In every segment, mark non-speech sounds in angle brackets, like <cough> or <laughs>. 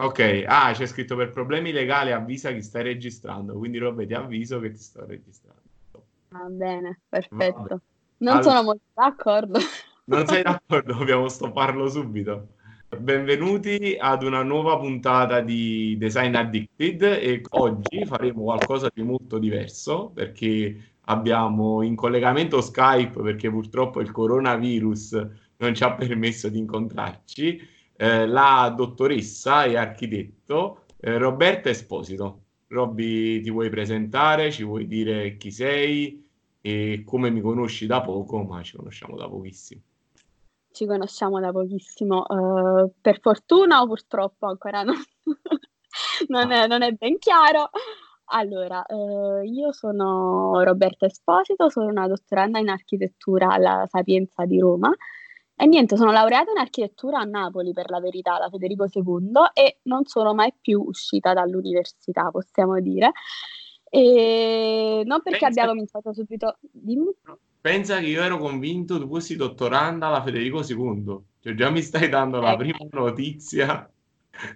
Ok, ah, c'è scritto per problemi legali avvisa chi stai registrando, quindi Robbe ti avviso che ti sto registrando. Va bene, perfetto. Vabbè. Non allora, sono molto d'accordo. <laughs> Non sei d'accordo? Dobbiamo stopparlo subito. Benvenuti ad una nuova puntata di Design Addicted e oggi faremo qualcosa di molto diverso perché abbiamo in collegamento Skype perché purtroppo il coronavirus non ci ha permesso di incontrarci eh, la dottoressa e architetto eh, Roberta Esposito. Robby, ti vuoi presentare? Ci vuoi dire chi sei e come mi conosci da poco, ma ci conosciamo da pochissimo. Ci conosciamo da pochissimo, uh, per fortuna o purtroppo ancora no. <laughs> non, è, non, è, ben chiaro. Allora, uh, io sono Roberta Esposito, sono una dottoranda in architettura alla Sapienza di Roma e niente, sono laureata in architettura a Napoli per la verità, alla Federico II, e non sono mai più uscita dall'università, possiamo dire. E non perché Pensa... abbia cominciato subito. Dimmi. Pensa che io ero convinto tu fossi dottoranda alla Federico II, cioè già mi stai dando la ecco. prima notizia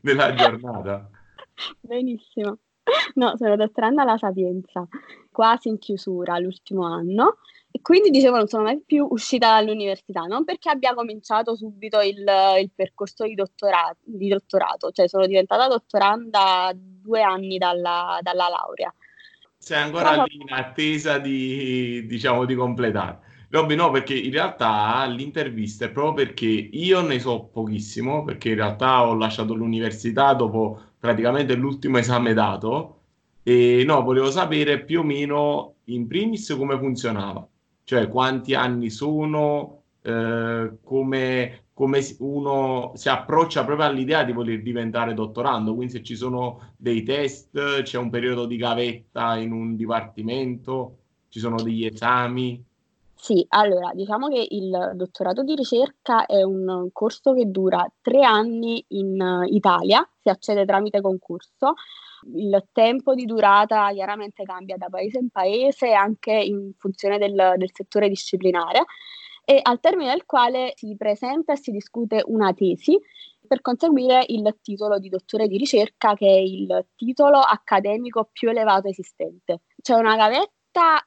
della giornata. <laughs> Benissimo. <laughs> No, sono dottoranda alla Sapienza, quasi in chiusura l'ultimo anno e quindi dicevo non sono mai più uscita dall'università, non perché abbia cominciato subito il, il percorso di dottorato, di dottorato, cioè sono diventata dottoranda due anni dalla, dalla laurea. Sei ancora Però... lì in attesa di, diciamo, di completare. Robby, no, perché in realtà l'intervista è proprio perché io ne so pochissimo, perché in realtà ho lasciato l'università dopo praticamente l'ultimo esame dato. E no, volevo sapere più o meno in primis come funzionava. Cioè quanti anni sono, eh, come, come uno si approccia proprio all'idea di voler diventare dottorando, quindi se ci sono dei test, c'è un periodo di gavetta in un dipartimento, ci sono degli esami. Sì, allora diciamo che il dottorato di ricerca è un corso che dura tre anni in Italia, si accede tramite concorso, il tempo di durata chiaramente cambia da paese in paese anche in funzione del, del settore disciplinare e al termine del quale si presenta e si discute una tesi per conseguire il titolo di dottore di ricerca che è il titolo accademico più elevato esistente. C'è una gavetta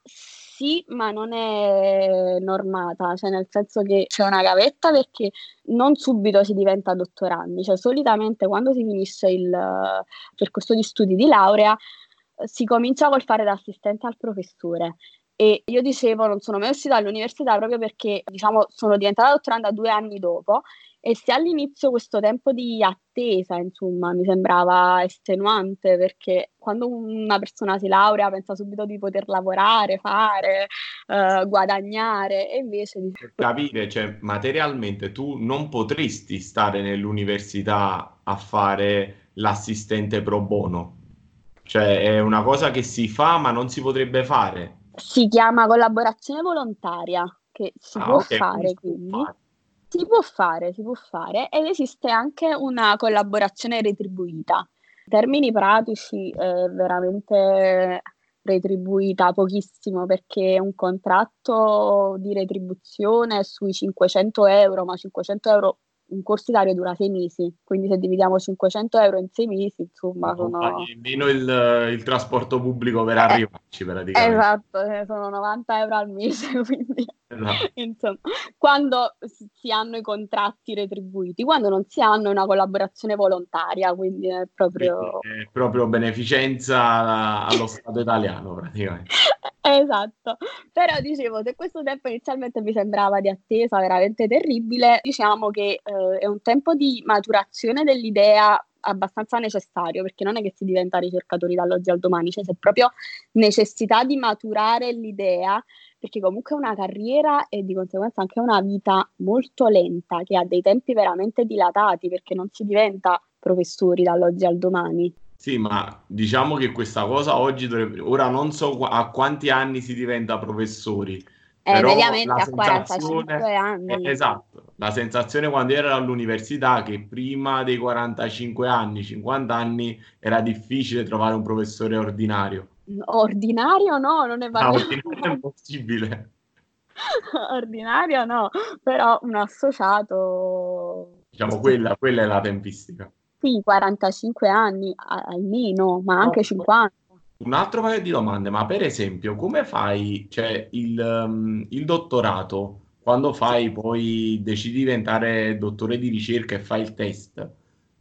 sì, ma non è normata, cioè nel senso che c'è una gavetta perché non subito si diventa dottorandi, cioè solitamente quando si finisce il percorso di studi di laurea si comincia col fare da assistente al professore. E io dicevo, non sono mai uscita dall'università proprio perché, diciamo, sono diventata dottoranda due anni dopo e se all'inizio questo tempo di attesa, insomma, mi sembrava estenuante perché quando una persona si laurea pensa subito di poter lavorare, fare, uh, guadagnare e invece... Di... Capire, cioè materialmente tu non potresti stare nell'università a fare l'assistente pro bono. Cioè è una cosa che si fa ma non si potrebbe fare. Si chiama collaborazione volontaria, che si ah, può okay, fare quindi. Fare si può fare, si può fare ed esiste anche una collaborazione retribuita. In termini pratici è veramente retribuita pochissimo perché un contratto di retribuzione è sui 500 euro, ma 500 euro un corsidario dura sei mesi, quindi se dividiamo 500 euro in sei mesi, insomma, no, sono... Nemmeno il, il, trasporto pubblico per eh, arrivarci, praticamente. Esatto, eh, sono 90 euro al mese, <laughs> quindi... Esatto. Insomma, quando si hanno i contratti retribuiti, quando non si hanno una collaborazione volontaria, quindi è proprio... È proprio beneficenza allo Stato italiano, praticamente. <laughs> Esatto, però dicevo, se questo tempo inizialmente mi sembrava di attesa veramente terribile, diciamo che eh, è un tempo di maturazione dell'idea abbastanza necessario, perché non è che si diventa ricercatori dall'oggi al domani, cioè c'è proprio necessità di maturare l'idea, perché comunque è una carriera e di conseguenza anche una vita molto lenta, che ha dei tempi veramente dilatati, perché non si diventa professori dall'oggi al domani. Sì, ma diciamo che questa cosa oggi dovrebbe... Ora non so a quanti anni si diventa professori. Eh, mediamente a 45 anni. Eh, esatto, la sensazione quando ero all'università che prima dei 45 anni, 50 anni era difficile trovare un professore ordinario. Ordinario no, non è valido. Ah, ordinario è impossibile. <laughs> ordinario no, però un associato... Diciamo quella, quella è la tempistica. Sì, 45 anni almeno, ma anche no, 50. Un altro paio di domande, ma per esempio, come fai, cioè il, um, il dottorato, quando fai poi, decidi di diventare dottore di ricerca e fai il test,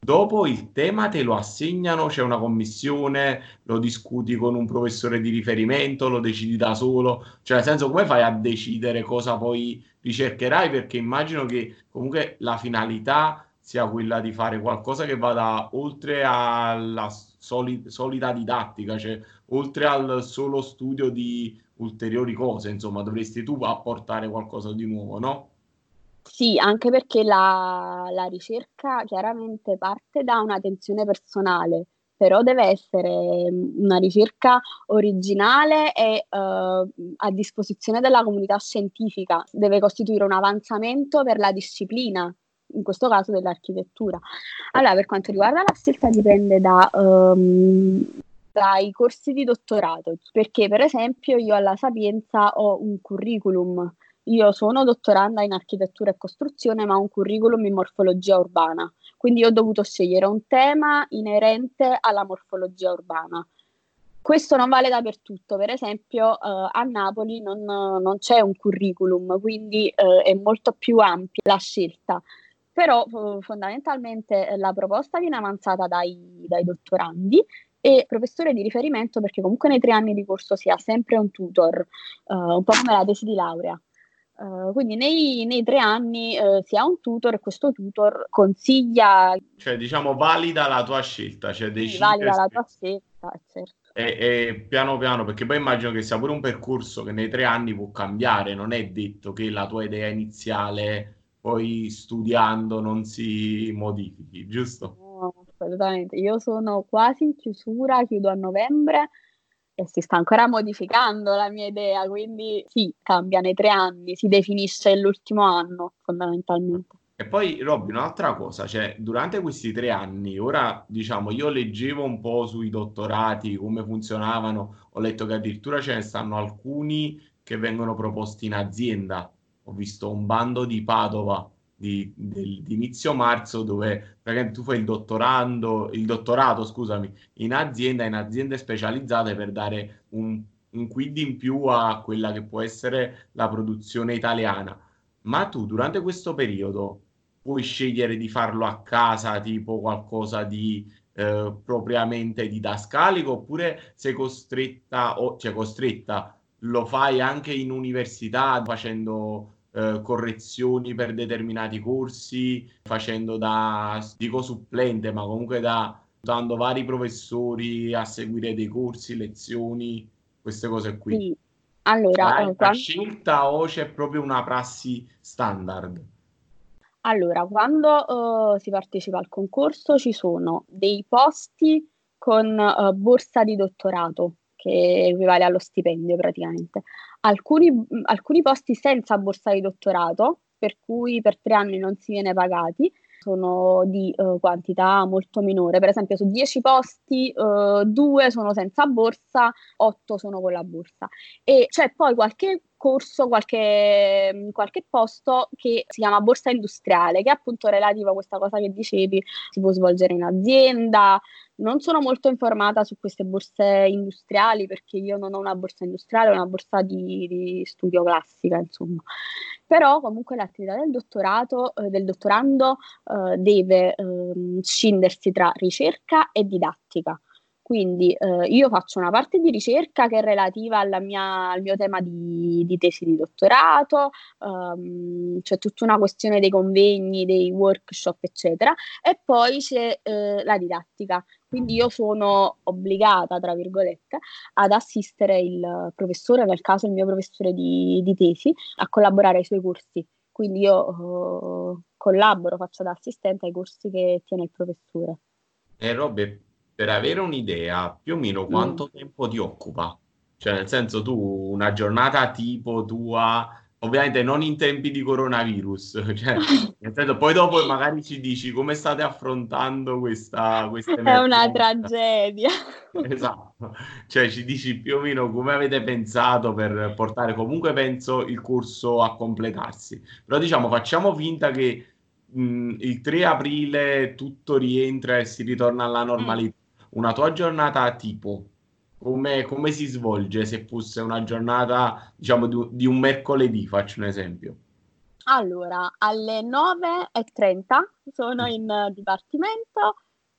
dopo il tema te lo assegnano, c'è una commissione, lo discuti con un professore di riferimento, lo decidi da solo, cioè nel senso come fai a decidere cosa poi ricercherai? Perché immagino che comunque la finalità sia quella di fare qualcosa che vada oltre alla soli- solida didattica, cioè oltre al solo studio di ulteriori cose, insomma, dovresti tu apportare qualcosa di nuovo, no? Sì, anche perché la, la ricerca chiaramente parte da una tensione personale, però deve essere una ricerca originale e uh, a disposizione della comunità scientifica, deve costituire un avanzamento per la disciplina in questo caso dell'architettura. Allora, per quanto riguarda la scelta dipende da, um, dai corsi di dottorato, perché per esempio io alla Sapienza ho un curriculum, io sono dottoranda in architettura e costruzione, ma ho un curriculum in morfologia urbana, quindi ho dovuto scegliere un tema inerente alla morfologia urbana. Questo non vale dappertutto, per esempio eh, a Napoli non, non, c'è un curriculum, quindi eh, è molto più ampia la scelta però fondamentalmente eh, la proposta viene avanzata dai, dai dottorandi e professore di riferimento perché comunque nei tre anni di corso si ha sempre un tutor, uh, un po' come la tesi di laurea. Uh, quindi nei, nei, tre anni uh, si ha un tutor e questo tutor consiglia... Cioè diciamo valida la tua scelta, cioè sì, valida la tua scelta, certo. E, e, piano piano, perché poi immagino che sia pure un percorso che nei tre anni può cambiare, non è detto che la tua idea iniziale poi studiando non si modifichi, giusto? No, assolutamente. Io sono quasi in chiusura, chiudo a novembre e si sta ancora modificando la mia idea, quindi sì, cambia nei tre anni, si definisce l'ultimo anno fondamentalmente. E poi Robby, un'altra cosa, cioè durante questi tre anni, ora diciamo io leggevo un po' sui dottorati, come funzionavano, ho letto che addirittura ce ne stanno alcuni che vengono proposti in azienda, ho visto un bando di Padova di, di, di inizio marzo dove tu fai il dottorando, il dottorato, scusami, in azienda, in aziende specializzate per dare un, un quid in più a quella che può essere la produzione italiana. Ma tu durante questo periodo puoi scegliere di farlo a casa, tipo qualcosa di eh, propriamente didascalico, oppure sei costretta, o cioè costretta, lo fai anche in università facendo eh, correzioni per determinati corsi, facendo da, dico supplente, ma comunque da dando vari professori a seguire dei corsi, lezioni, queste cose qui. Sì. Allora, Hai quando... scelta o c'è proprio una prassi standard? Allora, quando uh, si partecipa al concorso ci sono dei posti con uh, borsa di dottorato, che equivale allo stipendio praticamente. Alcuni, alcuni posti senza borsa di dottorato, per cui per tre anni non si viene pagati, sono di uh, quantità molto minore. Per esempio, su 10 posti, uh, due sono senza borsa, 8 sono con la borsa. E c'è poi qualche corso, qualche, qualche posto che si chiama borsa industriale, che è appunto relativo a questa cosa che dicevi, si può svolgere in azienda. Non sono molto informata su queste borse industriali perché io non ho una borsa industriale, ho una borsa di, di studio classica, insomma. Però comunque l'attività del dottorato, eh, del dottorando eh, deve eh, scindersi tra ricerca e didattica. Quindi eh, io faccio una parte di ricerca che è relativa mia, al mio tema di, di tesi di dottorato, um, c'è tutta una questione dei convegni, dei workshop, eccetera, e poi c'è eh, la didattica. Quindi io sono obbligata, tra virgolette, ad assistere il professore, nel caso il mio professore di, di tesi, a collaborare ai suoi corsi. Quindi io uh, collaboro, faccio da assistente ai corsi che tiene il professore. E eh, Robert, per avere un'idea più o meno mm. quanto mm. tempo ti occupa? Cioè, nel senso, tu una giornata tipo tua, ovviamente non in tempi di coronavirus, <laughs> cioè, <laughs> nel senso, poi dopo magari ci dici come state affrontando questa, questa <laughs> È una tragedia. Esatto, cioè ci dici più o meno come avete pensato per portare comunque, penso, il corso a completarsi. Però diciamo, facciamo finta che mh, il 3 aprile tutto rientra e si ritorna alla normalità. Mm. Una tua giornata tipo, come, come, si svolge se fosse una giornata, diciamo, di, di un mercoledì, faccio un esempio? Allora, alle 9.30 sono in dipartimento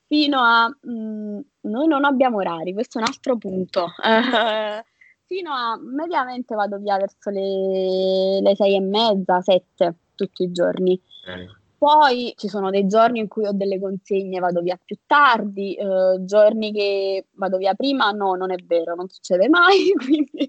fino a... Mh, mm, noi non abbiamo orari, questo è un altro punto. <laughs> fino a mediamente vado via verso le, le sei e mezza, sette tutti i giorni. Okay. Poi ci sono dei giorni in cui ho delle consegne, vado via più tardi, eh, giorni che vado via prima, no, non è vero, non succede mai, <laughs> quindi...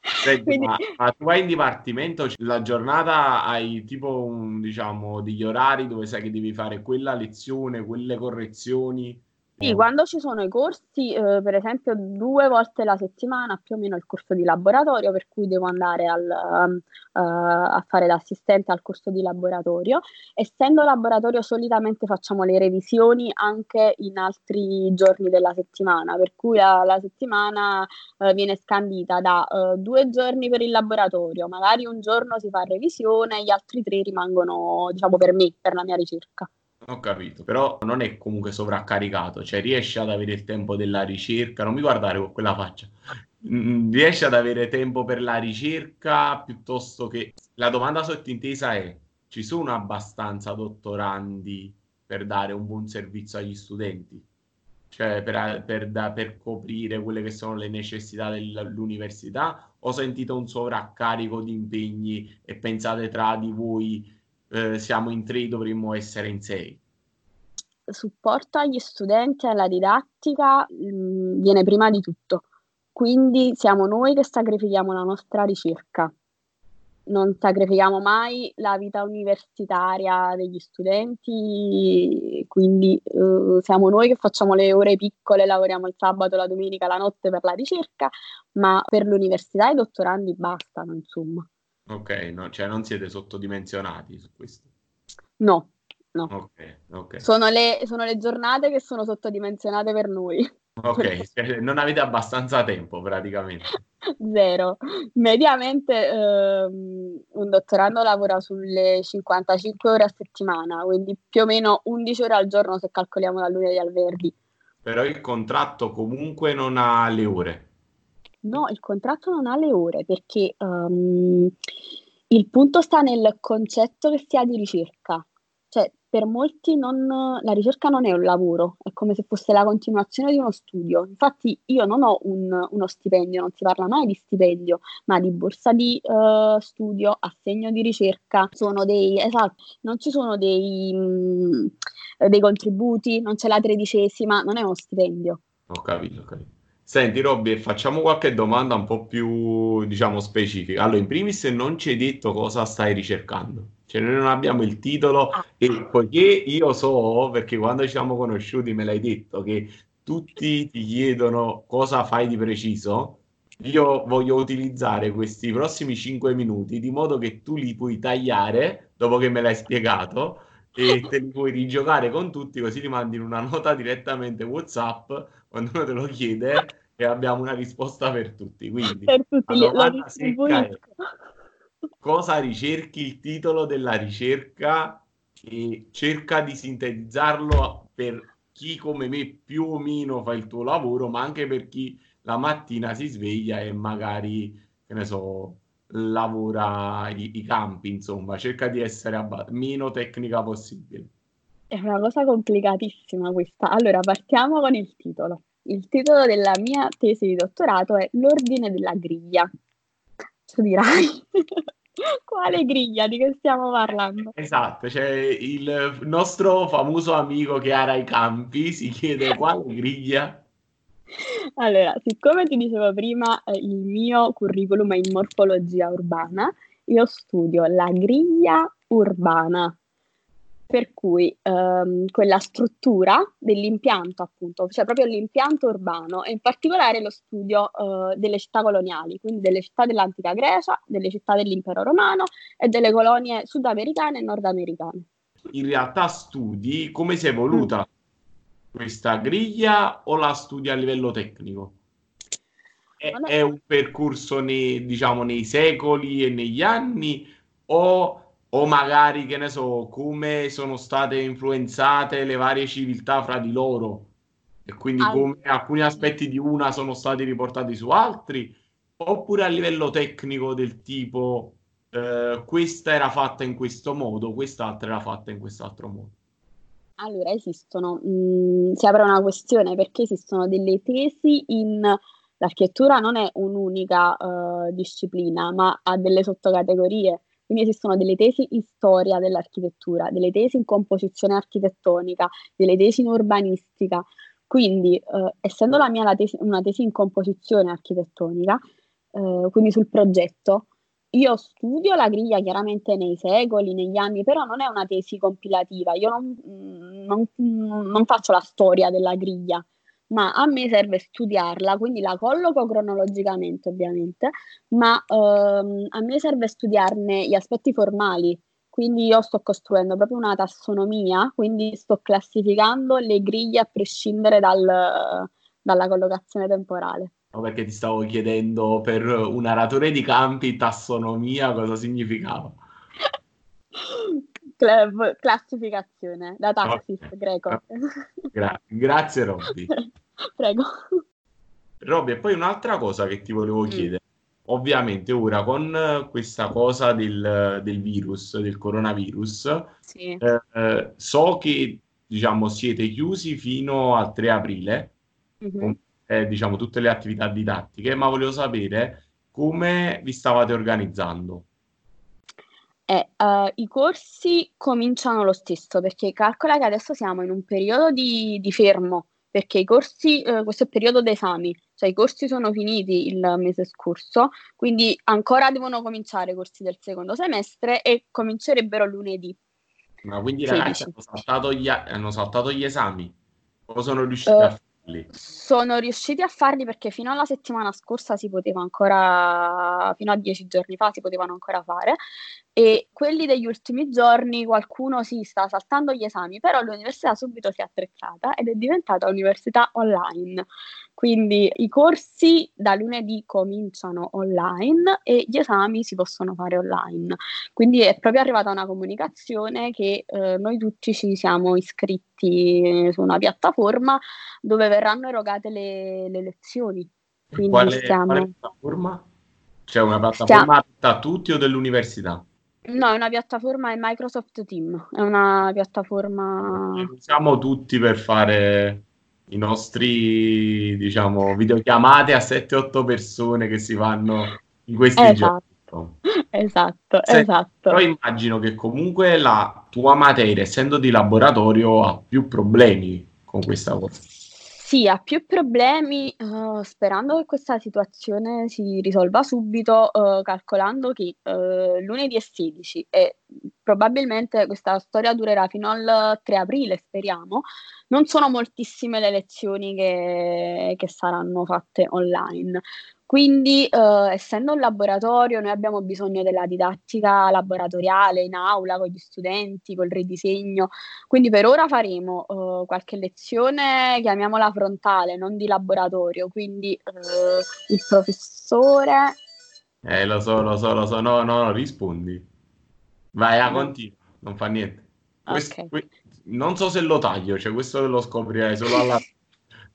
Senti, quindi... Ma, ma, tu vai in dipartimento, la giornata hai tipo un, diciamo, degli orari dove sai che devi fare quella lezione, quelle correzioni? Sì, quando ci sono i corsi, eh, per esempio due volte la settimana più o meno il corso di laboratorio, per cui devo andare al, um, uh, a fare l'assistente al corso di laboratorio. Essendo laboratorio solitamente facciamo le revisioni anche in altri giorni della settimana, per cui la, la settimana uh, viene scandita da uh, due giorni per il laboratorio, magari un giorno si fa revisione, gli altri tre rimangono diciamo per me, per la mia ricerca. Ho capito, però non è comunque sovraccaricato, cioè riesce ad avere il tempo della ricerca, non mi guardare con quella faccia, mm, riesce ad avere tempo per la ricerca piuttosto che... La domanda sottintesa è, ci sono abbastanza dottorandi per dare un buon servizio agli studenti? Cioè per, per, da, per coprire quelle che sono le necessità dell'università? O sentite un sovraccarico di impegni e pensate tra di voi eh, siamo in tre, dovremmo essere in sei? Supporto agli studenti alla didattica mh, mm, viene prima di tutto, quindi siamo noi che sacrifichiamo la nostra ricerca. Non sacrifichiamo mai la vita universitaria degli studenti, quindi uh, siamo noi che facciamo le ore piccole, lavoriamo il sabato, la domenica, la notte per la ricerca, ma per l'università i dottorandi bastano, insomma. Ok, no, cioè non siete sottodimensionati su questo. No, no. Okay, okay. Sono, le, sono, le, giornate che sono sottodimensionate per noi. Ok, non avete abbastanza tempo praticamente. <laughs> Zero. Mediamente ehm, un dottorando lavora sulle 55 ore a settimana, quindi più o meno 11 ore al giorno se calcoliamo da lunedì al venerdì. Però il contratto comunque non ha le ore. No, il contratto non ha le ore perché um, il punto sta nel concetto che si ha di ricerca. Cioè, per molti non, la ricerca non è un lavoro, è come se fosse la continuazione di uno studio. Infatti io non ho un, uno stipendio, non si parla mai di stipendio, ma di borsa di uh, studio, assegno di ricerca. Sono dei, esatto, non ci sono dei, mh, mm, dei contributi, non c'è la tredicesima, non è uno stipendio. Ho capito, ho capito. Senti Robby, facciamo qualche domanda un po' più, diciamo, specifica. Allora, in primis non ci hai detto cosa stai ricercando. Cioè, noi non abbiamo il titolo e poiché io so, perché quando ci siamo conosciuti me l'hai detto, che tutti ti chiedono cosa fai di preciso, io voglio utilizzare questi prossimi 5 minuti di modo che tu li puoi tagliare dopo che me l'hai spiegato e te li puoi rigiocare con tutti così ti mandi in una nota direttamente WhatsApp quando uno te lo chiede e abbiamo una risposta per tutti. Quindi per tutti, la domanda secca è cosa ricerchi il titolo della ricerca e cerca di sintetizzarlo per chi come me più o meno fa il tuo lavoro, ma anche per chi la mattina si sveglia e magari, che ne so, lavora i, i campi, insomma, cerca di essere abba- meno tecnica possibile. È una cosa complicatissima questa. Allora, partiamo con il titolo. Il titolo della mia tesi di dottorato è L'ordine della griglia. Tu dirai, <laughs> quale griglia? Di che stiamo parlando? Esatto, cioè il nostro famoso amico che ara i campi si chiede quale <laughs> griglia allora, siccome ti dicevo prima, eh, il mio curriculum è in morfologia urbana, io studio la griglia urbana, per cui ehm, quella struttura dell'impianto, appunto, cioè proprio l'impianto urbano e in particolare lo studio eh, delle città coloniali, quindi delle città dell'antica Grecia, delle città dell'impero romano e delle colonie sudamericane e nordamericane. In realtà studi come si è evoluta questa griglia o la studi a livello tecnico? È, è... è un percorso nei, diciamo, nei secoli e negli anni o, o magari, che ne so, come sono state influenzate le varie civiltà fra di loro e quindi come alcuni aspetti di una sono stati riportati su altri, oppure a livello tecnico del tipo eh, questa era fatta in questo modo, quest'altra era fatta in quest'altro modo. Allora, esistono, mh, si apre una questione perché esistono delle tesi in l'architettura non è un'unica eh, disciplina, ma ha delle sottocategorie. Quindi esistono delle tesi in storia dell'architettura, delle tesi in composizione architettonica, delle tesi in urbanistica. Quindi, eh, essendo la mia la tesi- una tesi in composizione architettonica, eh, quindi sul progetto, io studio la griglia chiaramente nei secoli, negli anni, però non è una tesi compilativa, io non, non- non faccio la storia della griglia, ma a me serve studiarla, quindi la colloco cronologicamente ovviamente, ma ehm, a me serve studiarne gli aspetti formali, quindi io sto costruendo proprio una tassonomia, quindi sto classificando le griglie a prescindere dal- dalla collocazione temporale. Perché ti stavo chiedendo per un aratore di campi tassonomia cosa significava. Cla- classificazione da taxis Ok. greco. Gra- grazie Robby. <laughs> Prego. Robby, e poi un'altra cosa che ti volevo Mm. chiedere. Ovviamente ora con questa cosa del, del virus, del coronavirus, Sì. eh, eh, so che diciamo siete chiusi fino al 3 aprile, Mhm. con eh, diciamo tutte le attività didattiche, ma volevo sapere come vi stavate organizzando. Eh, eh, i corsi cominciano lo stesso perché calcola che adesso siamo in un periodo di, di fermo perché i corsi, eh, questo è il periodo d'esami, cioè i corsi sono finiti il mese scorso, quindi ancora devono cominciare i corsi del secondo semestre e comincerebbero lunedì. Ma quindi i ragazzi 16. hanno saltato gli, hanno saltato gli esami o sono riusciti Eh, a farli? Sono riusciti a farli perché fino alla settimana scorsa si poteva ancora, fino a dieci giorni fa si potevano ancora fare e quelli degli ultimi giorni qualcuno si sta saltando gli esami, però l'università subito si è attrezzata ed è diventata università online. Quindi i corsi da lunedì cominciano online e gli esami si possono fare online. Quindi è proprio arrivata una comunicazione che eh, noi tutti ci siamo iscritti su una piattaforma dove verranno erogate le, le lezioni. Quindi Quale, stiamo... quale piattaforma? C'è una piattaforma aperta a tutti o dell'università? No, è una piattaforma, è Microsoft Team, è una piattaforma... Che usiamo tutti per fare i nostri, diciamo, videochiamate a 7-8 persone che si fanno in questi Esatto, giorni. esatto, Se- esatto. Però immagino che comunque la tua materia, essendo di laboratorio, ha più problemi con questa cosa. Sì, ha più problemi, eh, sperando che questa situazione si risolva subito, eh, calcolando che eh, lunedì è 16 e probabilmente questa storia durerà fino al 3 aprile, speriamo. Non sono moltissime le lezioni che, che saranno fatte online. Quindi, eh, essendo un laboratorio, noi abbiamo bisogno della didattica laboratoriale in aula con gli studenti, col ridisegno. Quindi per ora faremo eh, qualche lezione, chiamiamola frontale, non di laboratorio. Quindi eh, il professore. Eh, lo so, lo so, lo so. No, no, no, rispondi. Vai, a No. continua, non fa niente. Questo- Ok. que- non so se lo taglio, cioè questo lo scoprirai solo alla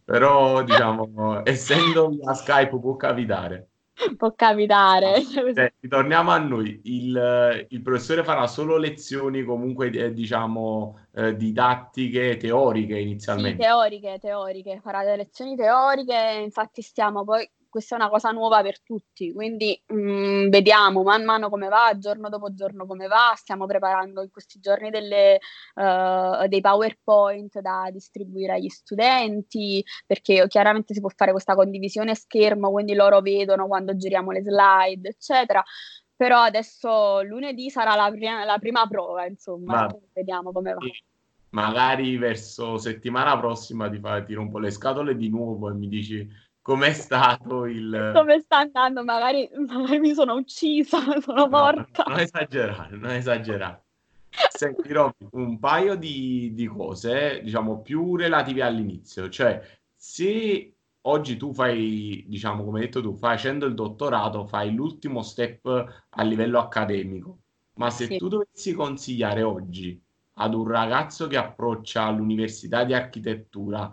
Però, diciamo, <laughs> essendo via Skype può capitare. Può capitare. Cioè, ritorniamo a noi. Il, il professore farà solo lezioni comunque, eh, diciamo, eh, didattiche, teoriche Sì, inizialmente. teoriche, teoriche, farà delle lezioni teoriche, infatti stiamo poi, questa è una cosa nuova per tutti, quindi mm, vediamo man mano come va, giorno dopo giorno come va, stiamo preparando in questi giorni delle, eh, dei PowerPoint da distribuire agli studenti, perché chiaramente si può fare questa condivisione schermo, quindi loro vedono quando giriamo le slide, eccetera. Però adesso lunedì sarà la prima, la prima prova, insomma, Ma- vediamo come va. Magari verso settimana prossima ti, fa, ti rompo le scatole di nuovo e mi dici com'è stato il... come sta andando, magari, magari mi sono uccisa, <laughs> sono No, morta. non esagerare, non esagerare. Senti, Robby, un paio di, di cose, diciamo, più relative all'inizio. Cioè, se oggi tu fai, diciamo, come hai detto tu, facendo il dottorato, fai l'ultimo step a livello accademico, Ma se sì. tu dovessi consigliare oggi ad un ragazzo che approccia all'università di architettura,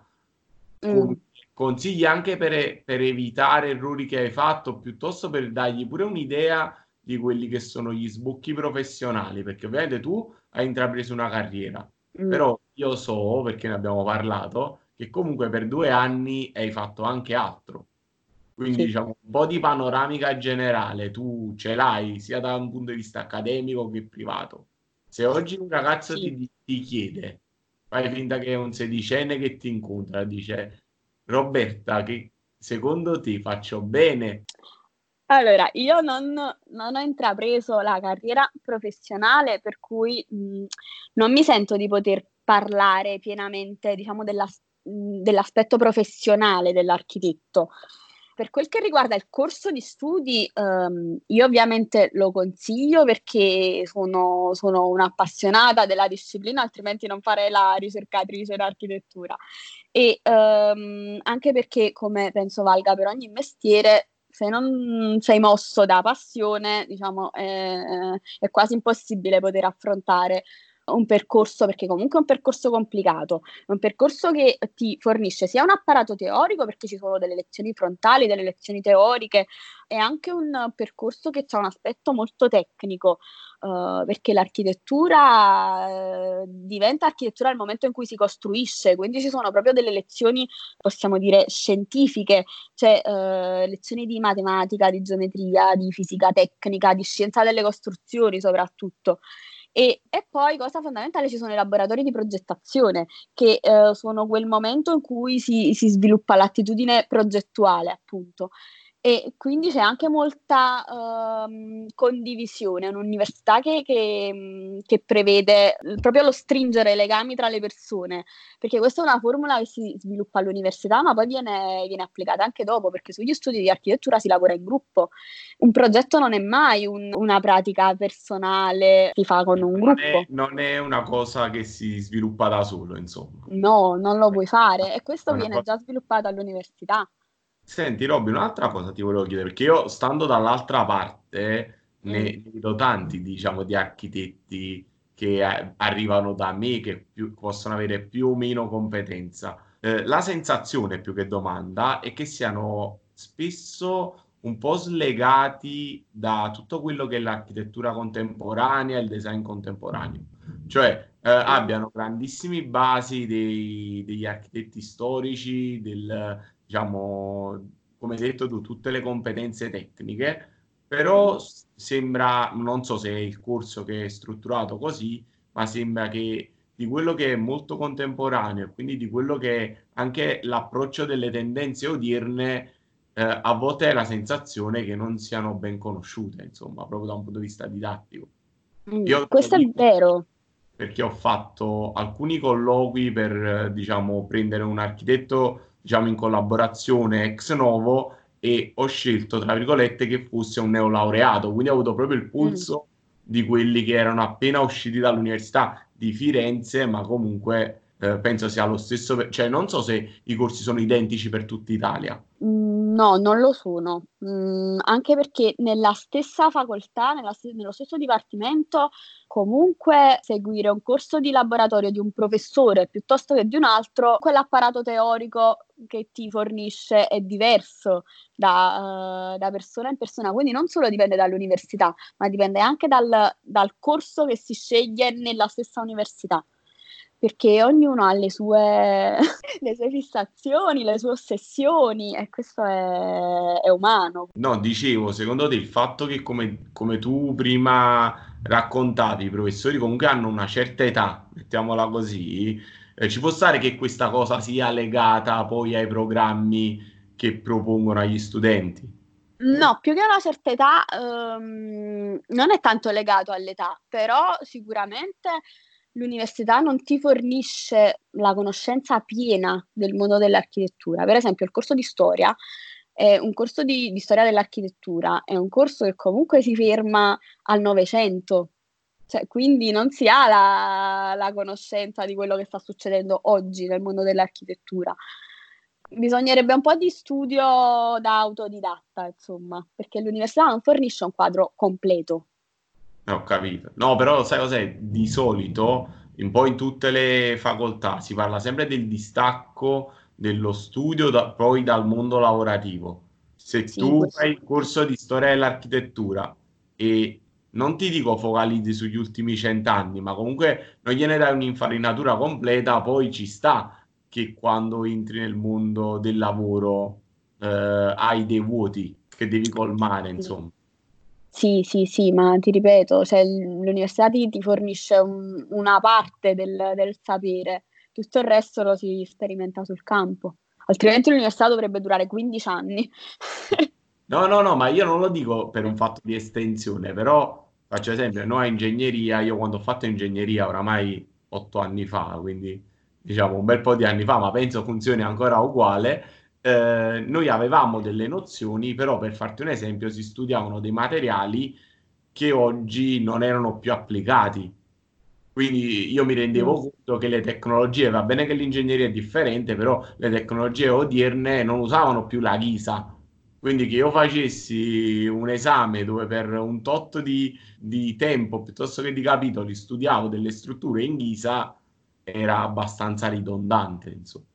mm. Consigli anche per, per, evitare errori che hai fatto, piuttosto per dargli pure un'idea di quelli che sono gli sbocchi professionali, perché ovviamente tu hai intrapreso una carriera, mm. però io so, perché ne abbiamo parlato, che comunque per due anni hai fatto anche altro. Quindi sì. diciamo un po' di panoramica generale tu ce l'hai sia da un punto di vista accademico che privato. Se oggi un ragazzo sì. ti, ti, chiede, fai finta che è un sedicenne che ti incontra, dice Roberta, che secondo te faccio bene? Allora, io non, non ho intrapreso la carriera professionale, per cui mh, non mi sento di poter parlare pienamente, diciamo, della, mh, dell'aspetto professionale dell'architetto. Per quel che riguarda il corso di studi, um, io ovviamente lo consiglio perché sono, sono un'appassionata della disciplina, altrimenti non farei la ricercatrice in architettura. E um, anche perché, come penso valga per ogni mestiere, se non sei mosso da passione, diciamo, è, è quasi impossibile poter affrontare un percorso, perché comunque è un percorso complicato, è un percorso che ti fornisce sia un apparato teorico, perché ci sono delle lezioni frontali, delle lezioni teoriche, e anche un percorso che ha un aspetto molto tecnico, uh, perché l'architettura uh, diventa architettura nel momento in cui si costruisce, quindi ci sono proprio delle lezioni, possiamo dire, scientifiche, cioè uh, lezioni di matematica, di geometria, di fisica tecnica, di scienza delle costruzioni soprattutto. E, e, poi, cosa fondamentale, ci sono i laboratori di progettazione, che eh, sono quel momento in cui si, si sviluppa l'attitudine progettuale, appunto e quindi c'è anche molta uh, condivisione, un'università che, che, che, prevede proprio lo stringere legami tra le persone, perché questa è una formula che si sviluppa all'università ma poi viene, viene applicata anche dopo, perché sugli studi di architettura si lavora in gruppo, un progetto non è mai un, una pratica personale, si fa con un gruppo. Non è, non è, una cosa che si sviluppa da solo, insomma. No, non lo puoi fare e questo viene già sviluppato all'università. Senti, Robby, un'altra cosa ti volevo chiedere, perché io stando dall'altra parte ne, mm. ne vedo tanti, diciamo, di architetti che eh, arrivano da me, che più, possono avere più o meno competenza. Eh, la sensazione, più che domanda, è che siano spesso un po' slegati da tutto quello che è l'architettura contemporanea il design contemporaneo. Cioè, eh, abbiano grandissime basi dei, degli architetti storici, del, diciamo, come hai detto tu, tutte le competenze tecniche, però sembra, non so se è il corso che è strutturato così, ma sembra che di quello che è molto contemporaneo, quindi di quello che è anche l'approccio delle tendenze odierne, eh, a volte è la sensazione che non siano ben conosciute, insomma, proprio da un punto di vista didattico. Mm, questo è vero. Perché ho fatto alcuni colloqui per, diciamo, prendere un architetto diciamo in collaborazione ex novo e ho scelto tra virgolette che fosse un neolaureato quindi ho avuto proprio il pulso mm. di quelli che erano appena usciti dall'università di Firenze ma comunque eh, penso sia lo stesso, cioè non so se i corsi sono identici per tutta Italia. Mm, no, non lo sono, mm, anche perché nella stessa facoltà, nella, nello stesso dipartimento, comunque seguire un corso di laboratorio di un professore piuttosto che di un altro, quell'apparato teorico che ti fornisce è diverso da, uh, da persona in persona, quindi non solo dipende dall'università, ma dipende anche dal, dal corso che si sceglie nella stessa università perché ognuno ha le sue, <laughs> le sue fissazioni, le sue ossessioni e questo è, è, umano. No, dicevo, secondo te il fatto che come, come tu prima raccontavi, i professori comunque hanno una certa età, mettiamola così, eh, ci può stare che questa cosa sia legata poi ai programmi che propongono agli studenti? No, più che una certa età um, non è tanto legato all'età, però sicuramente l'università non ti fornisce la conoscenza piena del mondo dell'architettura. Per esempio, il corso di storia è un corso di, di storia dell'architettura, è un corso che comunque si ferma al Novecento, cioè, quindi non si ha la, la, conoscenza di quello che sta succedendo oggi nel mondo dell'architettura. Bisognerebbe un po' di studio da autodidatta, insomma, perché l'università non fornisce un quadro completo Ho capito. No, però sai cos'è? Di solito, un po' in tutte le facoltà, si parla sempre del distacco dello studio da, poi dal mondo lavorativo. Se sì, tu questo... fai il corso di storia dell'architettura e non ti dico focalizzi sugli ultimi cent'anni, ma comunque non gliene dai un'infarinatura completa, poi ci sta che quando entri nel mondo del lavoro eh, hai dei vuoti che devi colmare, insomma. Sì, sì, sì, ma ti ripeto, cioè, l'università ti, ti fornisce un, una parte del, del, sapere, tutto il resto lo si sperimenta sul campo, altrimenti l'università dovrebbe durare 15 anni. <laughs> no, no, no, ma io non lo dico per un fatto di estensione, però faccio esempio, noi a ingegneria, io quando ho fatto ingegneria oramai 8 anni fa, quindi diciamo un bel po' di anni fa, ma penso funzioni ancora uguale eh, noi avevamo delle nozioni, però per farti un esempio si studiavano dei materiali che oggi non erano più applicati. Quindi io mi rendevo mm. conto che le tecnologie, va bene che l'ingegneria è differente, però le tecnologie odierne non usavano più la ghisa. Quindi che io facessi un esame dove per un tot di, di tempo piuttosto che di capitoli studiavo delle strutture in ghisa era abbastanza ridondante, insomma.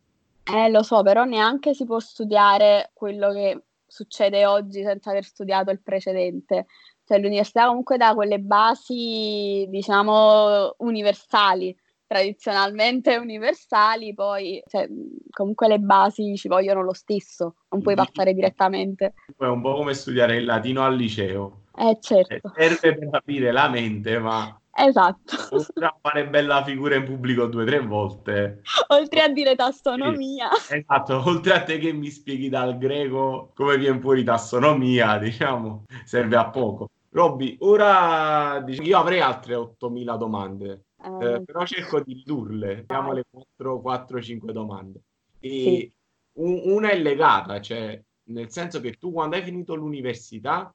Eh, lo so, però neanche si può studiare quello che succede oggi senza aver studiato il precedente. Cioè, l'università comunque dà quelle basi, diciamo, universali, tradizionalmente universali, poi cioè, comunque le basi ci vogliono lo stesso, non puoi passare direttamente. È un po' come studiare il latino al liceo. Eh, certo. Eh, serve per capire la mente, ma Esatto. <laughs> Oltre fare bella figura in pubblico due o tre volte. Oltre a dire tassonomia. Sì, esatto, oltre a te che mi spieghi dal greco come viene fuori tassonomia, diciamo, serve a poco. Robby, ora diciamo, io avrei altre 8.000 domande, eh. Eh, però cerco di ridurle. Abbiamo le 4-5 domande. E sì. un, una è legata, cioè nel senso che tu quando hai finito l'università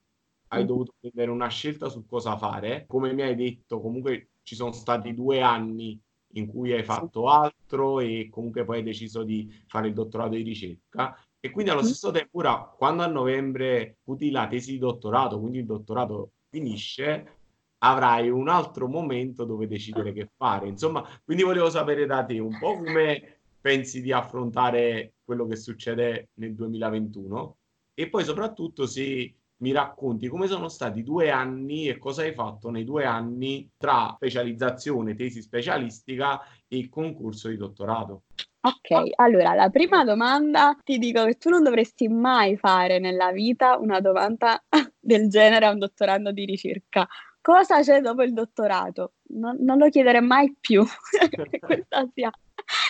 hai dovuto prendere una scelta su cosa fare. Come mi hai detto, comunque ci sono stati due anni in cui hai fatto altro e comunque poi hai deciso di fare il dottorato di ricerca. E quindi allo mm. stesso tempo, ora, quando a novembre puti la tesi di dottorato, quindi il dottorato finisce, avrai un altro momento dove decidere che fare. Insomma, quindi volevo sapere da te un po' come pensi di affrontare quello che succede nel 2021 e poi soprattutto se mi racconti come sono stati due anni e cosa hai fatto nei due anni tra specializzazione, tesi specialistica e concorso di dottorato. Ok, allora la prima domanda ti dico che tu non dovresti mai fare nella vita una domanda <laughs> del genere a un dottorando di ricerca. Cosa c'è dopo il dottorato? Non, non lo chiedere mai più, <laughs> questa sia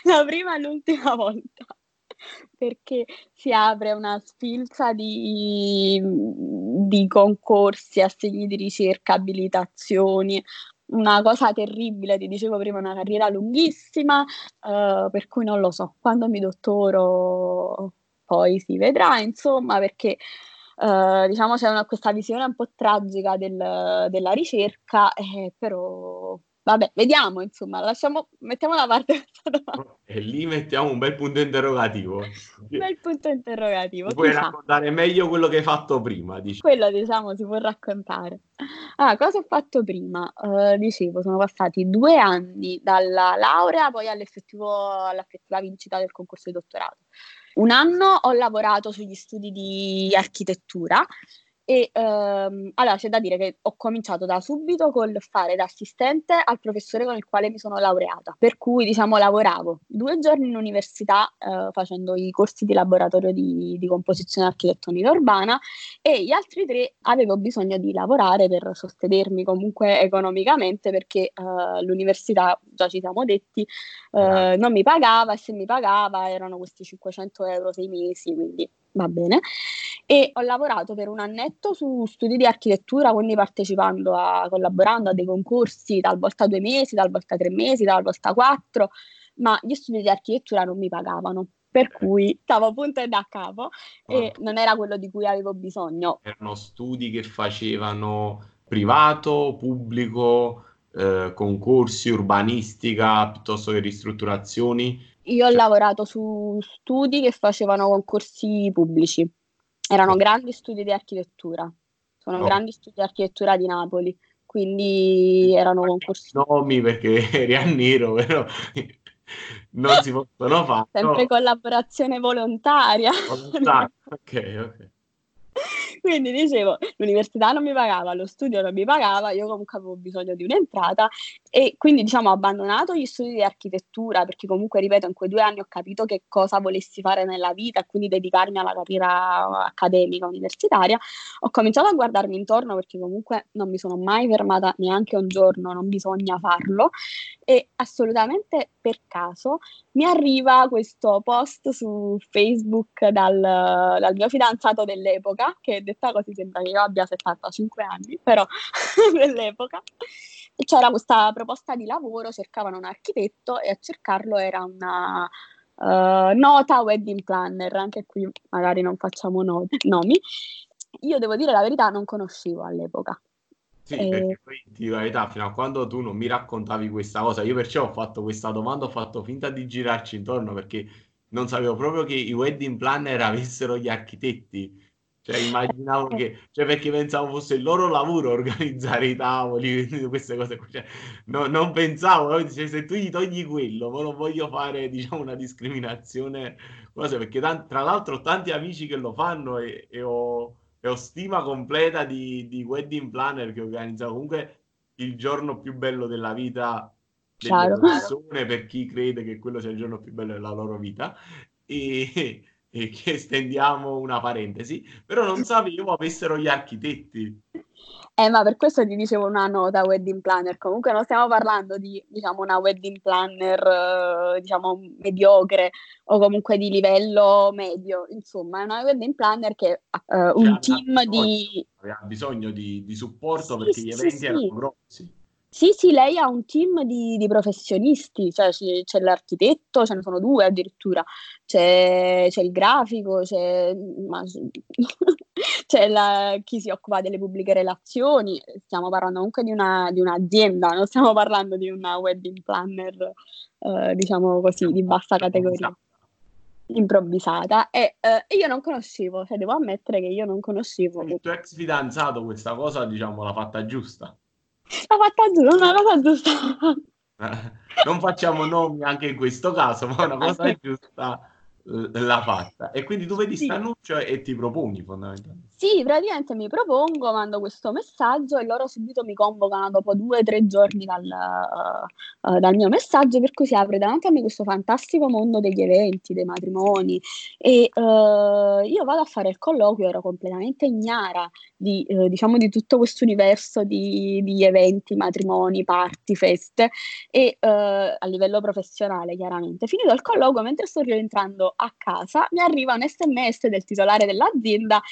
la prima e l'ultima volta perché si apre una sfilza di, di concorsi, assegni di ricerca, abilitazioni, una cosa terribile, ti dicevo prima, una carriera lunghissima, uh, per cui non lo so, quando mi dottoro poi si vedrà, insomma, perché uh, diciamo c'è una, questa visione un po' tragica del, della ricerca, eh, però Vabbè, vediamo, insomma, lasciamo, mettiamo da parte questa domanda. E lì mettiamo un bel punto interrogativo. Un bel punto interrogativo. Puoi sa? raccontare meglio quello che hai fatto prima, diciamo. Quello, diciamo, si può raccontare. Ah, cosa ho fatto prima? Uh, dicevo, sono passati due anni dalla laurea poi all'effettiva vincita del concorso di dottorato. Un anno ho lavorato sugli studi di architettura e ehm, allora c'è da dire che ho cominciato da subito col fare da assistente al professore con il quale mi sono laureata, per cui diciamo lavoravo due giorni in università eh, facendo i corsi di laboratorio di, di, composizione architettonica urbana e gli altri tre avevo bisogno di lavorare per sostenermi comunque economicamente perché eh, l'università, già ci siamo detti, eh, non mi pagava e se mi pagava erano questi 500 euro sei mesi, quindi va bene. E ho lavorato per un annetto su studi di architettura, quindi partecipando a, collaborando a dei concorsi talvolta due mesi, talvolta tre mesi, talvolta quattro, ma gli studi di architettura non mi pagavano. Per cui stavo appunto da capo e ah. non era quello di cui avevo bisogno. Erano studi che facevano privato, pubblico, eh, concorsi, urbanistica piuttosto che ristrutturazioni? Io ho lavorato su studi che facevano concorsi pubblici, erano grandi studi di architettura, sono oh. grandi studi di architettura di Napoli, quindi erano concorsi. Nomi perché <laughs> eri a nero, però <laughs> non si possono fare. Sempre collaborazione volontaria. Volontaria, ok, ok. Quindi dicevo, l'università non mi pagava, lo studio non mi pagava, io comunque avevo bisogno di un'entrata e quindi diciamo ho abbandonato gli studi di architettura perché comunque, ripeto, in quei due anni ho capito che cosa volessi fare nella vita e quindi dedicarmi alla carriera accademica universitaria. Ho cominciato a guardarmi intorno perché comunque non mi sono mai fermata neanche un giorno, non bisogna farlo e assolutamente per caso mi arriva questo post su Facebook dal, dal mio fidanzato dell'epoca che detta così sembra che io abbia 75 anni, però <laughs> dell'epoca. C'era questa proposta di lavoro, cercavano un architetto e a cercarlo era una uh, nota wedding planner, anche qui magari non facciamo no- nomi. Io devo dire la verità, non conoscevo all'epoca. Sì, e... ti la verità, fino a quando tu non mi raccontavi questa cosa, io perciò ho fatto questa domanda, ho fatto finta di girarci intorno perché non sapevo proprio che i wedding planner avessero gli architetti. Cioè, immaginavo che, cioè, perché pensavo fosse il loro lavoro organizzare i tavoli, queste cose Cioè, no, non pensavo, cioè, se tu gli togli quello, ma non voglio fare, diciamo, una discriminazione, cose, perché t- tra l'altro ho tanti amici che lo fanno e, e, ho, e ho, stima completa di, di, wedding planner che organizzano comunque il giorno più bello della vita delle Chiaro. persone, per chi crede che quello sia il giorno più bello della loro vita. E e che estendiamo una parentesi, però non sapevo avessero gli architetti. Eh, ma per questo ti dicevo una nota wedding planner. Comunque non stiamo parlando di, diciamo, una wedding planner, eh, diciamo, mediocre o comunque di livello medio. Insomma, è una wedding planner che ha eh, un team di... Aveva bisogno di, di supporto sì, perché gli eventi sì, erano grossi. Sì, sì, lei ha un team di, di professionisti, cioè c'è, c'è, l'architetto, ce ne sono due addirittura, c'è, c'è il grafico, c'è, ma, <laughs> c'è la, chi si occupa delle pubbliche relazioni, stiamo parlando comunque di, una, di un'azienda, non stiamo parlando di una wedding planner, eh, diciamo così, di bassa categoria improvvisata e eh, io non conoscevo, cioè devo ammettere che io non conoscevo. Il tuo ex fidanzato questa cosa, diciamo, l'ha fatta giusta. L'ha fatta giusta, una cosa giusta. non facciamo nomi anche in questo caso, ma una cosa giusta l'ha fatta. E quindi tu vedi sì. annuncio e ti proponi fondamentalmente. Sì, praticamente mi propongo, mando questo messaggio e loro subito mi convocano dopo due o tre giorni dal, uh, uh, dal, mio messaggio, per cui si apre davanti a me questo fantastico mondo degli eventi, dei matrimoni e uh, io vado a fare il colloquio, ero completamente ignara di, diciamo, di tutto questo universo di, di, eventi, matrimoni, party, feste e a livello professionale chiaramente. Finito il colloquio, mentre sto rientrando a casa, mi arriva un sms del titolare dell'azienda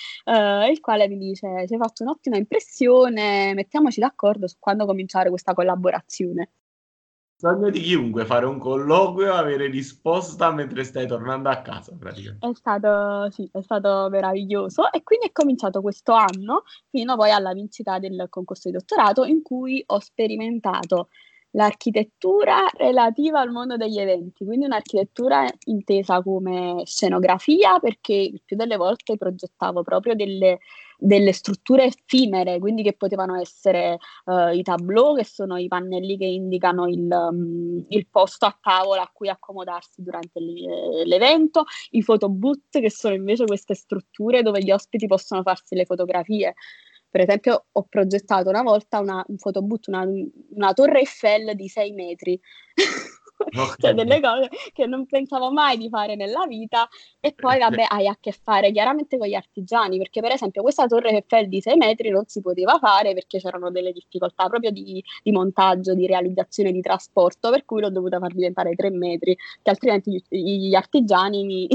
eh, il quale mi dice: Ci hai fatto un'ottima impressione, mettiamoci d'accordo su quando cominciare questa collaborazione. Sogno di chiunque fare un colloquio e avere risposta mentre stai tornando a casa. È stato, sì, è stato meraviglioso e quindi è cominciato questo anno fino poi alla vincita del concorso di dottorato in cui ho sperimentato l'architettura relativa al mondo degli eventi, quindi un'architettura intesa come scenografia perché il più delle volte progettavo proprio delle, delle strutture effimere, quindi che potevano essere uh, i tableau, che sono i pannelli che indicano il, um, il posto a tavola a cui accomodarsi durante l'evento, i photobooth, che sono invece queste strutture dove gli ospiti possono farsi le fotografie. Per esempio, ho progettato una volta una, un photobooth, una, una torre Eiffel di 6 metri. <laughs> Okay. cioè delle cose che non pensavo mai di fare nella vita e poi vabbè <laughs> hai a che fare chiaramente con gli artigiani perché per esempio questa torre Eiffel di 6 metri non si poteva fare perché c'erano delle difficoltà proprio di, di montaggio, di realizzazione, di trasporto per cui l'ho dovuta far diventare 3 metri che altrimenti gli, gli artigiani mi,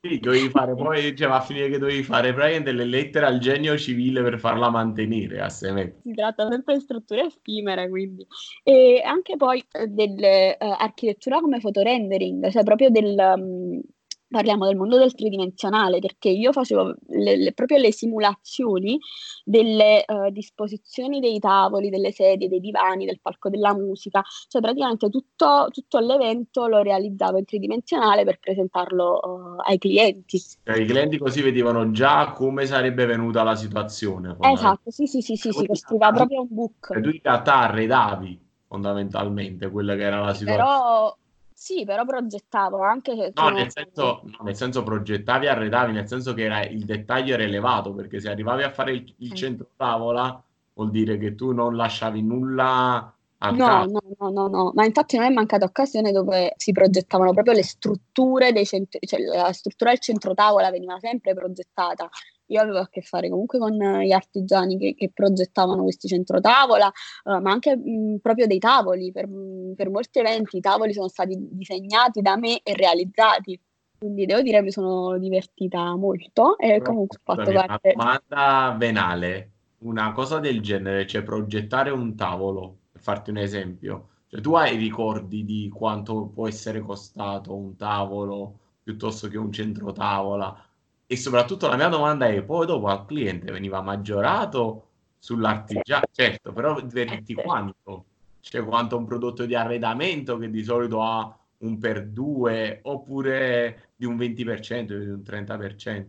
sì, dovevi fare poi, cioè, va a finire che dovevi fare praticamente delle lettere al genio civile per farla mantenere a Semet. Si tratta sempre di strutture effimere, quindi. E anche poi eh, dell'architettura eh, come fotorendering, cioè proprio del, um, parliamo del mondo del tridimensionale, perché io facevo le, le, proprio le simulazioni delle uh, disposizioni dei tavoli, delle sedie, dei divani, del palco della musica, cioè praticamente tutto, tutto l'evento lo realizzavo in tridimensionale per presentarlo uh, ai clienti. Cioè, I clienti così vedevano già come sarebbe venuta la situazione. Esatto, sì, sì, sì, sì, si costruiva proprio un book. E tu in realtà arredavi fondamentalmente quella che era la situazione. Però sì, però progettavo anche se... No, nel senso, no, nel senso progettavi, arredavi, nel senso che era, il dettaglio era elevato, perché se arrivavi a fare il, il centro tavola vuol dire che tu non lasciavi nulla al no, caso. No, no, no, no, ma infatti non è mancata occasione dove si progettavano proprio le strutture dei centri, cioè la struttura del centro tavola veniva sempre progettata io avevo a che fare comunque con gli artigiani che, che progettavano questi centro tavola, uh, ma anche mh, proprio dei tavoli. Per, mh, per, molti eventi i tavoli sono stati disegnati da me e realizzati. Quindi devo dire che mi sono divertita molto e comunque ho fatto parte. Una domanda venale, una cosa del genere, cioè progettare un tavolo, per farti un esempio. Cioè, tu hai ricordi di quanto può essere costato un tavolo piuttosto che un centro tavola? E soprattutto la mia domanda è, poi dopo al cliente veniva maggiorato sull'artigiano, certo, però di quanto? Cioè quanto un prodotto di arredamento che di solito ha un per due oppure di un 20%, di un 30%?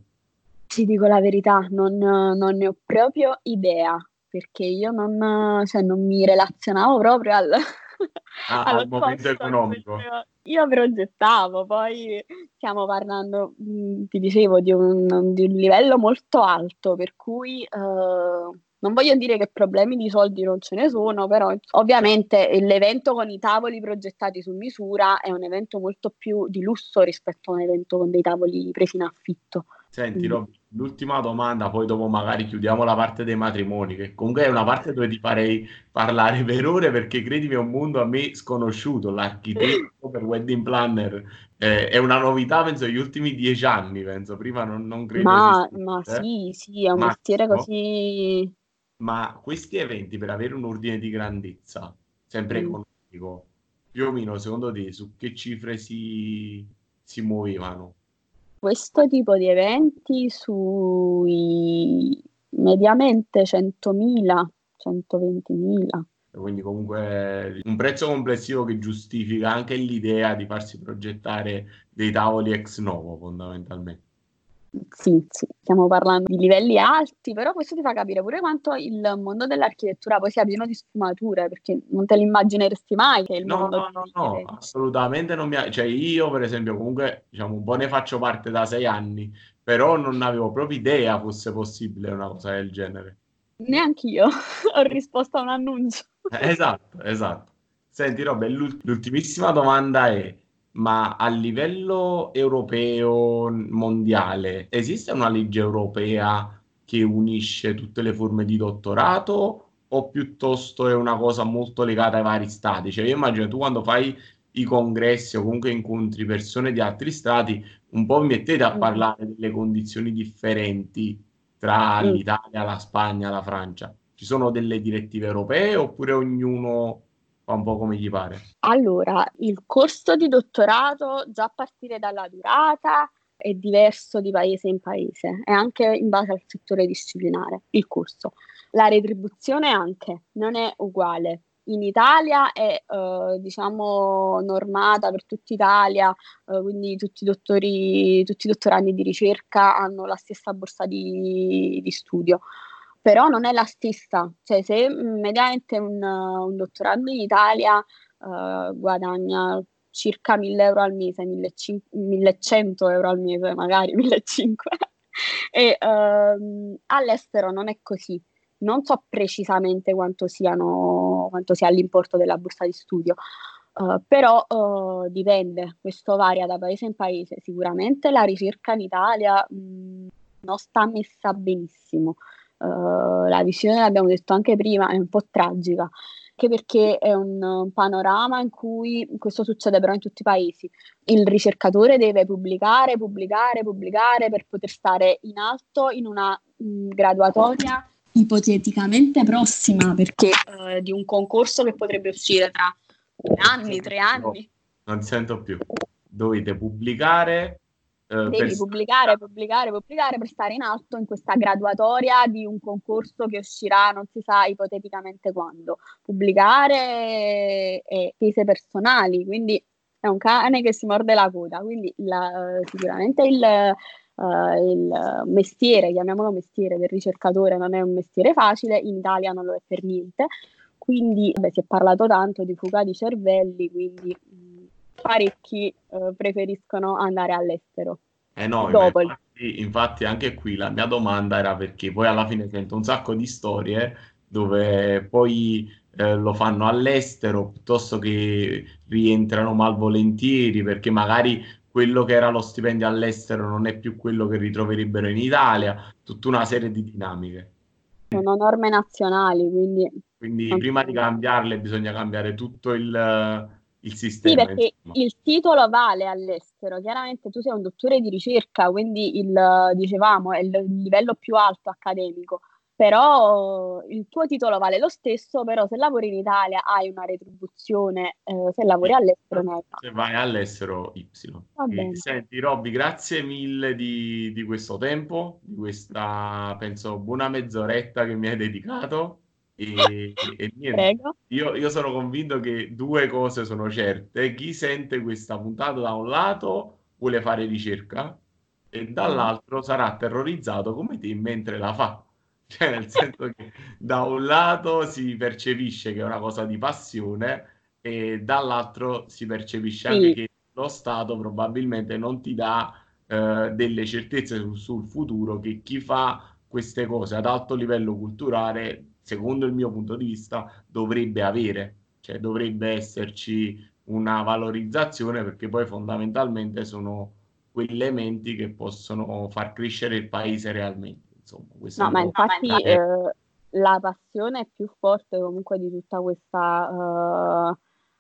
Ti dico la verità, non, non ne ho proprio idea, perché io non, cioè, non mi relazionavo proprio al, ah, <laughs> al momento economico. Io progettavo, poi stiamo parlando, mm, ti dicevo, di un, di un livello molto alto, per cui eh, non voglio dire che problemi di soldi non ce ne sono, però ovviamente l'evento con i tavoli progettati su misura è un evento molto più di lusso rispetto a un evento con dei tavoli presi in affitto. Senti, Rob, l'ultima domanda, poi dopo magari chiudiamo la parte dei matrimoni, che comunque è una parte dove ti farei parlare per ore perché credimi è un mondo a me sconosciuto, l'architetto per wedding planner eh, è una novità, penso, negli ultimi dieci anni, penso, prima non, non credo Ma, ma sì, sì, è un ma, mestiere così... Ma questi eventi per avere un ordine di grandezza, sempre mm. economico, più o meno secondo te su che cifre si, si muovevano? Questo tipo di eventi sui mediamente 100.000, 120.000. Quindi comunque un prezzo complessivo che giustifica anche l'idea di farsi progettare dei tavoli ex novo fondamentalmente. Sì, sì, stiamo parlando di livelli alti, però questo ti fa capire pure quanto il mondo dell'architettura poi sia pieno di sfumature, perché non te l'immagineresti mai che il no, mondo... No, no, no, assolutamente non mi... Ha... Cioè io per esempio comunque diciamo un po' ne faccio parte da sei anni, però non avevo proprio idea fosse possibile una cosa del genere. Neanche io <laughs> ho risposto a un annuncio. esatto, esatto. Senti Robe, l'ultimissima domanda è ma a livello europeo, mondiale, esiste una legge europea che unisce tutte le forme di dottorato o piuttosto è una cosa molto legata ai vari stati? Cioè, io immagino tu quando fai i congressi o comunque incontri persone di altri stati, un po' mettete a mm. parlare delle condizioni differenti tra mm. l'Italia, la Spagna, la Francia. Ci sono delle direttive europee oppure ognuno fa un po' come gli pare. Allora, il corso di dottorato, già a partire dalla durata, è diverso di paese in paese e anche in base al settore disciplinare, il corso. La retribuzione anche non è uguale. In Italia è eh, diciamo normata per tutta Italia, eh, quindi tutti i, dottori, tutti i dottorandi di ricerca hanno la stessa borsa di, di studio però non è la stessa, cioè se mediamente un, un dottorando in Italia uh, guadagna circa 1000 euro al mese, 1100 euro al mese, magari 1500, <laughs> e uh, all'estero non è così. Non so precisamente quanto, siano, quanto sia l'importo della borsa di studio, uh, però uh, dipende, questo varia da paese in paese. Sicuramente la ricerca in Italia mh, non sta messa benissimo. Uh, la visione, l'abbiamo detto anche prima, è un po' tragica, anche perché è un panorama in cui questo succede però in tutti i paesi. Il ricercatore deve pubblicare, pubblicare, pubblicare per poter stare in alto in una mh, mm, graduatoria ipoteticamente prossima, perché uh, di un concorso che potrebbe uscire tra due anni, tre anni. No, non sento più. Dovete pubblicare eh, devi per... pubblicare, pubblicare, pubblicare per stare in alto in questa graduatoria di un concorso che uscirà non si sa ipoteticamente quando. Pubblicare e spese personali, quindi è un cane che si morde la coda, quindi la, sicuramente il, uh, il mestiere, chiamiamolo mestiere del ricercatore, non è un mestiere facile, in Italia non lo è per niente, quindi beh, si è parlato tanto di fuga di cervelli, quindi parecchi uh, preferiscono andare all'estero. Eh no, infatti, infatti anche qui la mia domanda era perché poi alla fine sento un sacco di storie dove poi eh, lo fanno all'estero piuttosto che rientrano malvolentieri perché magari quello che era lo stipendio all'estero non è più quello che ritroverebbero in Italia, tutta una serie di dinamiche. Sono norme nazionali, quindi... Quindi prima di cambiarle bisogna cambiare tutto il, il sistema. Sì, perché insomma. il titolo vale all'estero. Chiaramente tu sei un dottore di ricerca, quindi il, dicevamo, è il livello più alto accademico però il tuo titolo vale lo stesso, però se lavori in Italia hai una retribuzione, eh, se lavori all'estero hai Se vai all'estero Y. E, senti Robby, grazie mille di, di, questo tempo, di questa, penso, buona mezz'oretta che mi hai dedicato. E, e <laughs> niente, io, io, sono convinto che due cose sono certe. Chi sente questa puntata da un lato vuole fare ricerca e dall'altro sarà terrorizzato come te mentre la fa <laughs> cioè, nel senso che da un lato si percepisce che è una cosa di passione e dall'altro si percepisce anche sì. che lo Stato probabilmente non ti dà eh, delle certezze sul futuro che chi fa queste cose ad alto livello culturale, secondo il mio punto di vista, dovrebbe avere. Cioè dovrebbe esserci una valorizzazione perché poi fondamentalmente sono quegli elementi che possono far crescere il paese realmente. Insomma, no, ma infatti eh, la passione è più forte comunque di tutta questa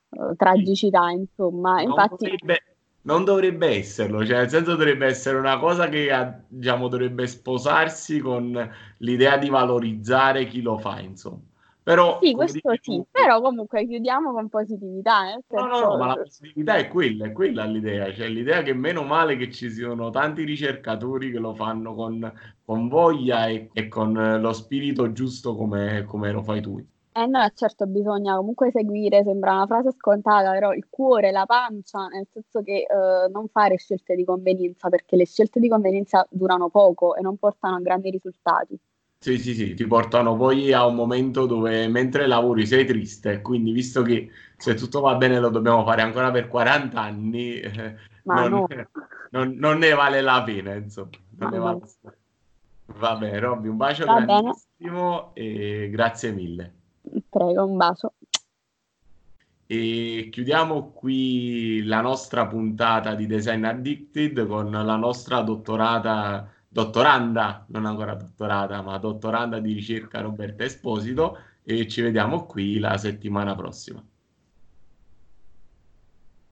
uh, tragicità, insomma. Non infatti... Dovrebbe, non dovrebbe esserlo, cioè nel senso dovrebbe essere una cosa che diciamo, dovrebbe sposarsi con l'idea di valorizzare chi lo fa, insomma. Però, sì, questo dici, sì, però comunque chiudiamo con positività. Eh, no, no, no, ma la positività è quella, è quella l'idea, cioè l'idea che meno male che ci siano tanti ricercatori che lo fanno con, con voglia e, e, con lo spirito giusto come, come lo fai tu. Eh no, certo, bisogna comunque seguire, sembra una frase scontata, però il cuore, la pancia, nel senso che eh, non fare scelte di convenienza, perché le scelte di convenienza durano poco e non portano a grandi risultati. Sì, sì, sì, ti portano poi a un momento dove mentre lavori sei triste, quindi visto che se tutto va bene lo dobbiamo fare ancora per 40 anni, eh, non, no. <laughs> non, non, ne vale la pena, insomma. Non ne vale. Va bene, Robby, un bacio va grandissimo bene. e grazie mille. Prego, un bacio. E chiudiamo qui la nostra puntata di Design Addicted con la nostra dottorata dottoranda, non ancora dottorata, ma dottoranda di ricerca Roberta Esposito e ci vediamo qui la settimana prossima.